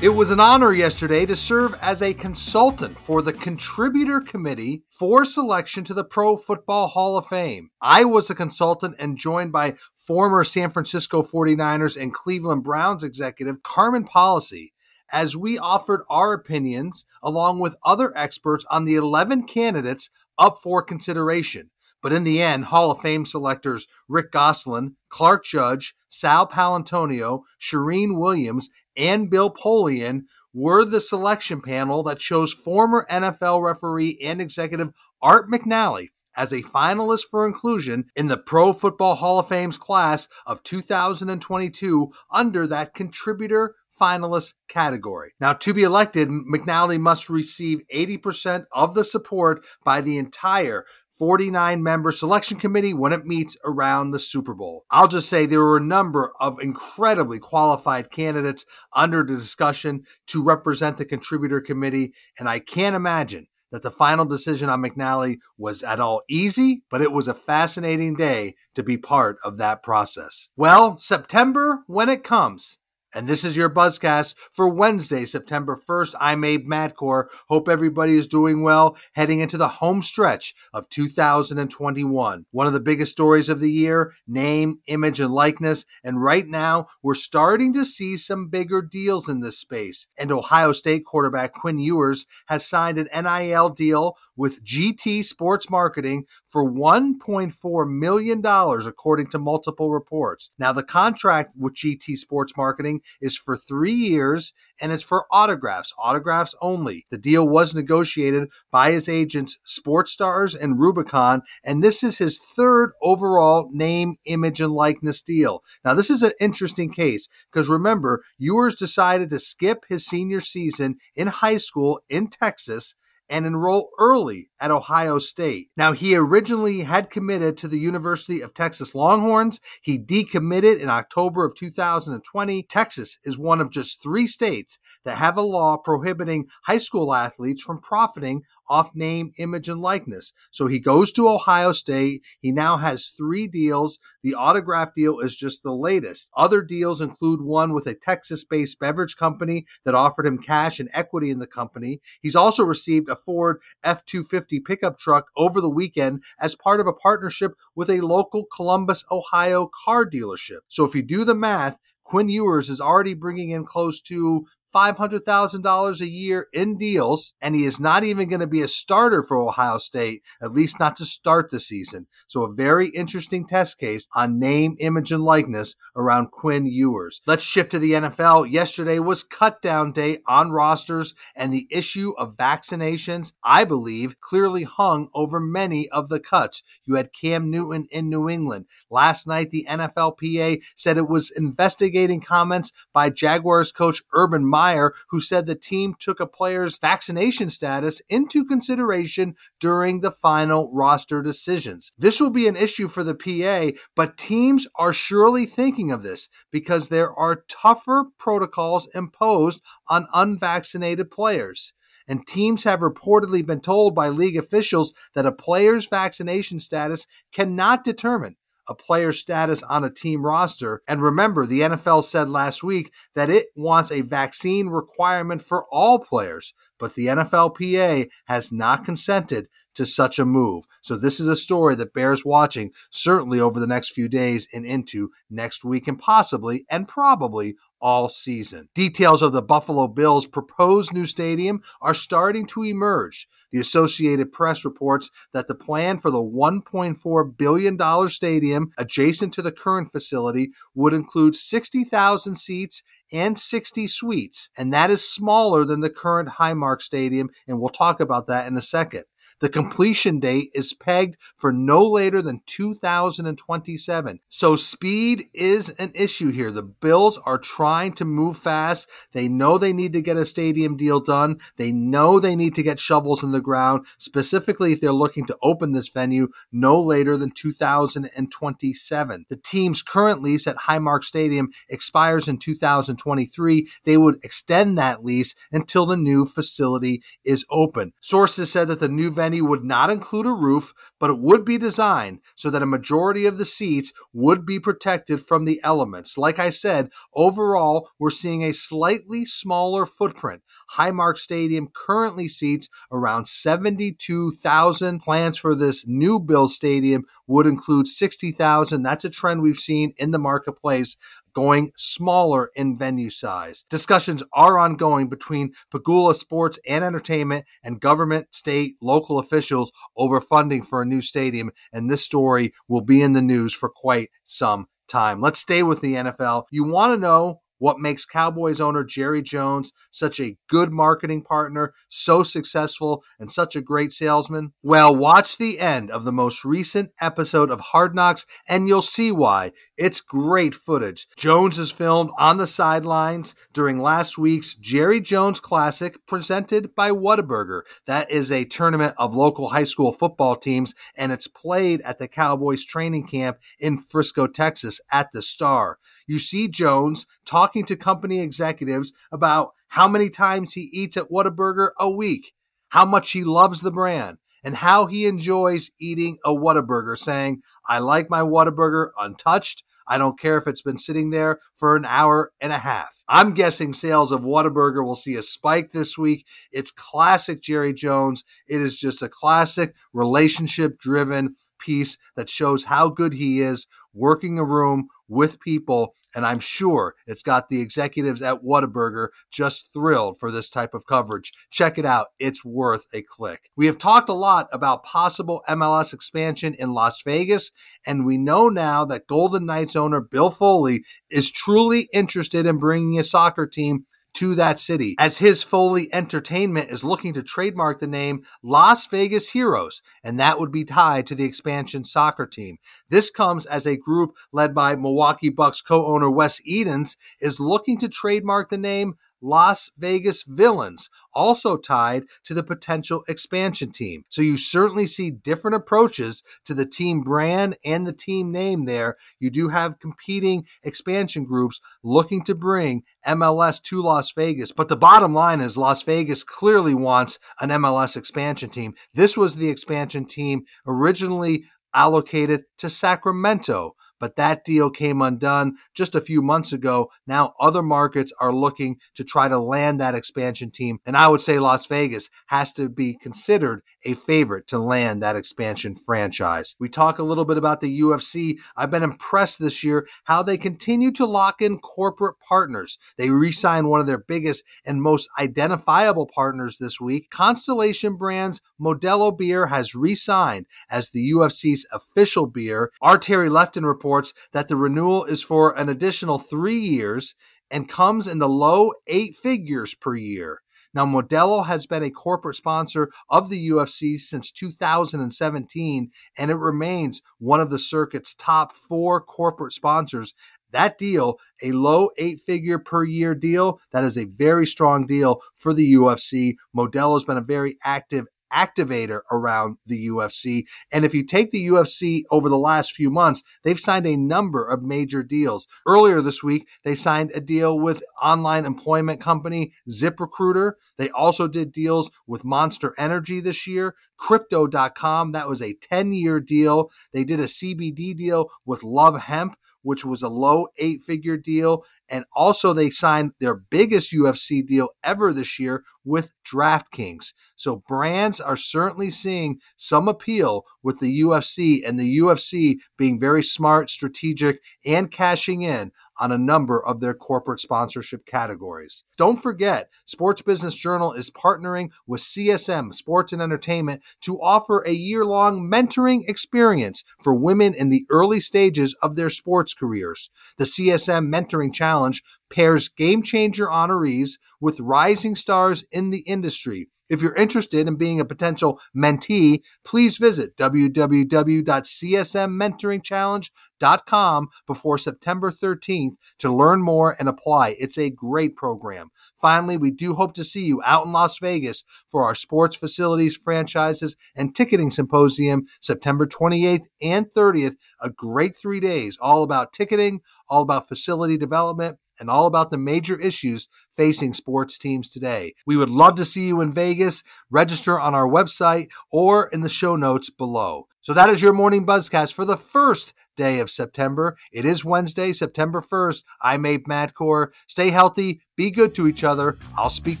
It was an honor yesterday to serve as a consultant for the Contributor Committee for selection to the Pro Football Hall of Fame. I was a consultant and joined by former San Francisco 49ers and Cleveland Browns executive Carmen Policy as we offered our opinions along with other experts on the 11 candidates up for consideration. But in the end, Hall of Fame selectors Rick Gosselin, Clark Judge, Sal Paolantonio, Charean Williams, and Bill Polian were the selection panel that chose former NFL referee and executive Art McNally as a finalist for inclusion in the Pro Football Hall of Fame's class of 2022 under that contributor finalist category. Now, to be elected, McNally must receive 80% of the support by the entire 49 member selection committee when it meets around the Super Bowl. I'll just say there were a number of incredibly qualified candidates under discussion to represent the contributor committee, and I can't imagine that the final decision on McNally was at all easy, but it was a fascinating day to be part of that process. Well, September, when it comes, and this is your Buzzcast for Wednesday, September 1st. I'm Abe Madkour. Hope everybody is doing well heading into the home stretch of 2021. One of the biggest stories of the year name, image, and likeness. And right now, we're starting to see some bigger deals in this space. And Ohio State quarterback Quinn Ewers has signed an NIL deal with GT Sports Marketing for $1.4 million, according to multiple reports. Now, the contract with GT Sports Marketing is for three years and it's for autographs, autographs only. The deal was negotiated by his agents, Sports Stars and Rubicon, and this is his third overall name, image, and likeness deal. Now, this is an interesting case because remember, Ewers decided to skip his senior season in high school in Texas and enroll early at Ohio State. Now, he originally had committed to the University of Texas Longhorns. He decommitted in October of 2020. Texas is one of just three states that have a law prohibiting high school athletes from profiting off name, image, and likeness. So he goes to Ohio State. He now has three deals. The autograph deal is just the latest. Other deals include one with a Texas based beverage company that offered him cash and equity in the company. He's also received a Ford F 250 pickup truck over the weekend as part of a partnership with a local Columbus, Ohio car dealership. So if you do the math, Quinn Ewers is already bringing in close to $500,000 a year in deals, and he is not even going to be a starter for Ohio State, at least not to start the season. So, a very interesting test case on name, image, and likeness around Quinn Ewers. Let's shift to the NFL. Yesterday was cut down day on rosters, and the issue of vaccinations, I believe, clearly hung over many of the cuts. You had Cam Newton in New England. Last night, the NFLPA said it was investigating comments by Jaguars coach Urban Meyer Meyer, who said the team took a player's vaccination status into consideration during the final roster decisions. This will be an issue for the PA, but teams are surely thinking of this because there are tougher protocols imposed on unvaccinated players and teams have reportedly been told by league officials that a player's vaccination status cannot determine a player's status on a team roster. And remember, the NFL said last week that it wants a vaccine requirement for all players, but the NFLPA has not consented to such a move. So this is a story that bears watching certainly over the next few days and into next week and possibly and probably all season. Details of the Buffalo Bills' proposed new stadium are starting to emerge. The Associated Press reports that the plan for the $1.4 billion stadium adjacent to the current facility would include 60,000 seats and 60 suites, and that is smaller than the current Highmark Stadium, and we'll talk about that in a second. The completion date is pegged for no later than 2027. So speed is an issue here. The Bills are trying to move fast. They know they need to get a stadium deal done. They know they need to get shovels in the ground, specifically if they're looking to open this venue no later than 2027. The team's current lease at Highmark Stadium expires in 2023. They would extend that lease until the new facility is open. Sources said that the new venue would not include a roof, but it would be designed so that a majority of the seats would be protected from the elements. Like I said, overall, we're seeing a slightly smaller footprint. Highmark Stadium currently seats around 72,000. Plans for this new Bill Stadium would include 60,000. That's a trend we've seen in the marketplace going smaller in venue size. Discussions are ongoing between Pegula Sports and Entertainment and government, state, local officials over funding for a new stadium, and this story will be in the news for quite some time. Let's stay with the NFL. You want to know what makes Cowboys owner Jerry Jones such a good marketing partner, so successful, and such a great salesman? Well, watch the end of the most recent episode of Hard Knocks and you'll see why. It's great footage. Jones is filmed on the sidelines during last week's Jerry Jones Classic presented by Whataburger. That is a tournament of local high school football teams, and it's played at the Cowboys training camp in Frisco, Texas at the Star. You see Jones talking to company executives about how many times he eats at Whataburger a week, how much he loves the brand, and how he enjoys eating a Whataburger, saying, I like my Whataburger untouched. I don't care if it's been sitting there for an hour and a half. I'm guessing sales of Whataburger will see a spike this week. It's classic Jerry Jones. It is just a classic relationship driven piece that shows how good he is working a room with people and I'm sure it's got the executives at Whataburger just thrilled for this type of coverage. Check it out. It's worth a click. We have talked a lot about possible MLS expansion in Las Vegas, and we know now that Golden Knights owner Bill Foley is truly interested in bringing a soccer team to that city, as his Foley Entertainment is looking to trademark the name Las Vegas Heroes, and that would be tied to the expansion soccer team. This comes as a group led by Milwaukee Bucks co owner Wes Edens is looking to trademark the name Las Vegas Villains, also tied to the potential expansion team. So you certainly see different approaches to the team brand and the team name there. You do have competing expansion groups looking to bring MLS to Las Vegas. But the bottom line is Las Vegas clearly wants an MLS expansion team. This was the expansion team originally allocated to Sacramento but that deal came undone just a few months ago. Now other markets are looking to try to land that expansion team. And I would say Las Vegas has to be considered a favorite to land that expansion franchise. We talk a little bit about the UFC. I've been impressed this year how they continue to lock in corporate partners. They re signed one of their biggest and most identifiable partners this week. Constellation Brands Modelo Beer has re signed as the UFC's official beer. Our Terry Lefton reports that the renewal is for an additional three years and comes in the low eight figures per year. Now, Modelo has been a corporate sponsor of the UFC since 2017, and it remains one of the circuit's top four corporate sponsors. That deal, a low eight figure per year deal, that is a very strong deal for the UFC. Modelo has been a very active activator around the UFC. And if you take the UFC over the last few months, they've signed a number of major deals. Earlier this week, they signed a deal with online employment company ZipRecruiter. They also did deals with Monster Energy this year, Crypto.com. That was a 10 year deal. They did a CBD deal with Love Hemp which was a low eight figure deal. And also, they signed their biggest UFC deal ever this year with DraftKings. So, brands are certainly seeing some appeal with the UFC, and the UFC being very smart, strategic, and cashing in on a number of their corporate sponsorship categories. Don't forget, Sports Business Journal is partnering with CSM Sports and Entertainment to offer a year long mentoring experience for women in the early stages of their sports careers. The CSM Mentoring Challenge pairs game changer honorees with rising stars in the industry. If you're interested in being a potential mentee, please visit www.csmmentoringchallenge.com before September 13th to learn more and apply. It's a great program. Finally, we do hope to see you out in Las Vegas for our sports facilities, franchises, and ticketing symposium September 28th and 30th. A great three days, all about ticketing, all about facility development and all about the major issues facing sports teams today. We would love to see you in Vegas. Register on our website or in the show notes below. So that is your morning buzzcast for the first day of September. It is Wednesday, September 1st. I'm Abe Madkour. Stay healthy, be good to each other. I'll speak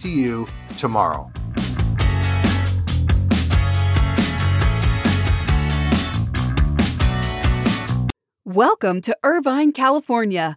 to you tomorrow. Welcome to Irvine, California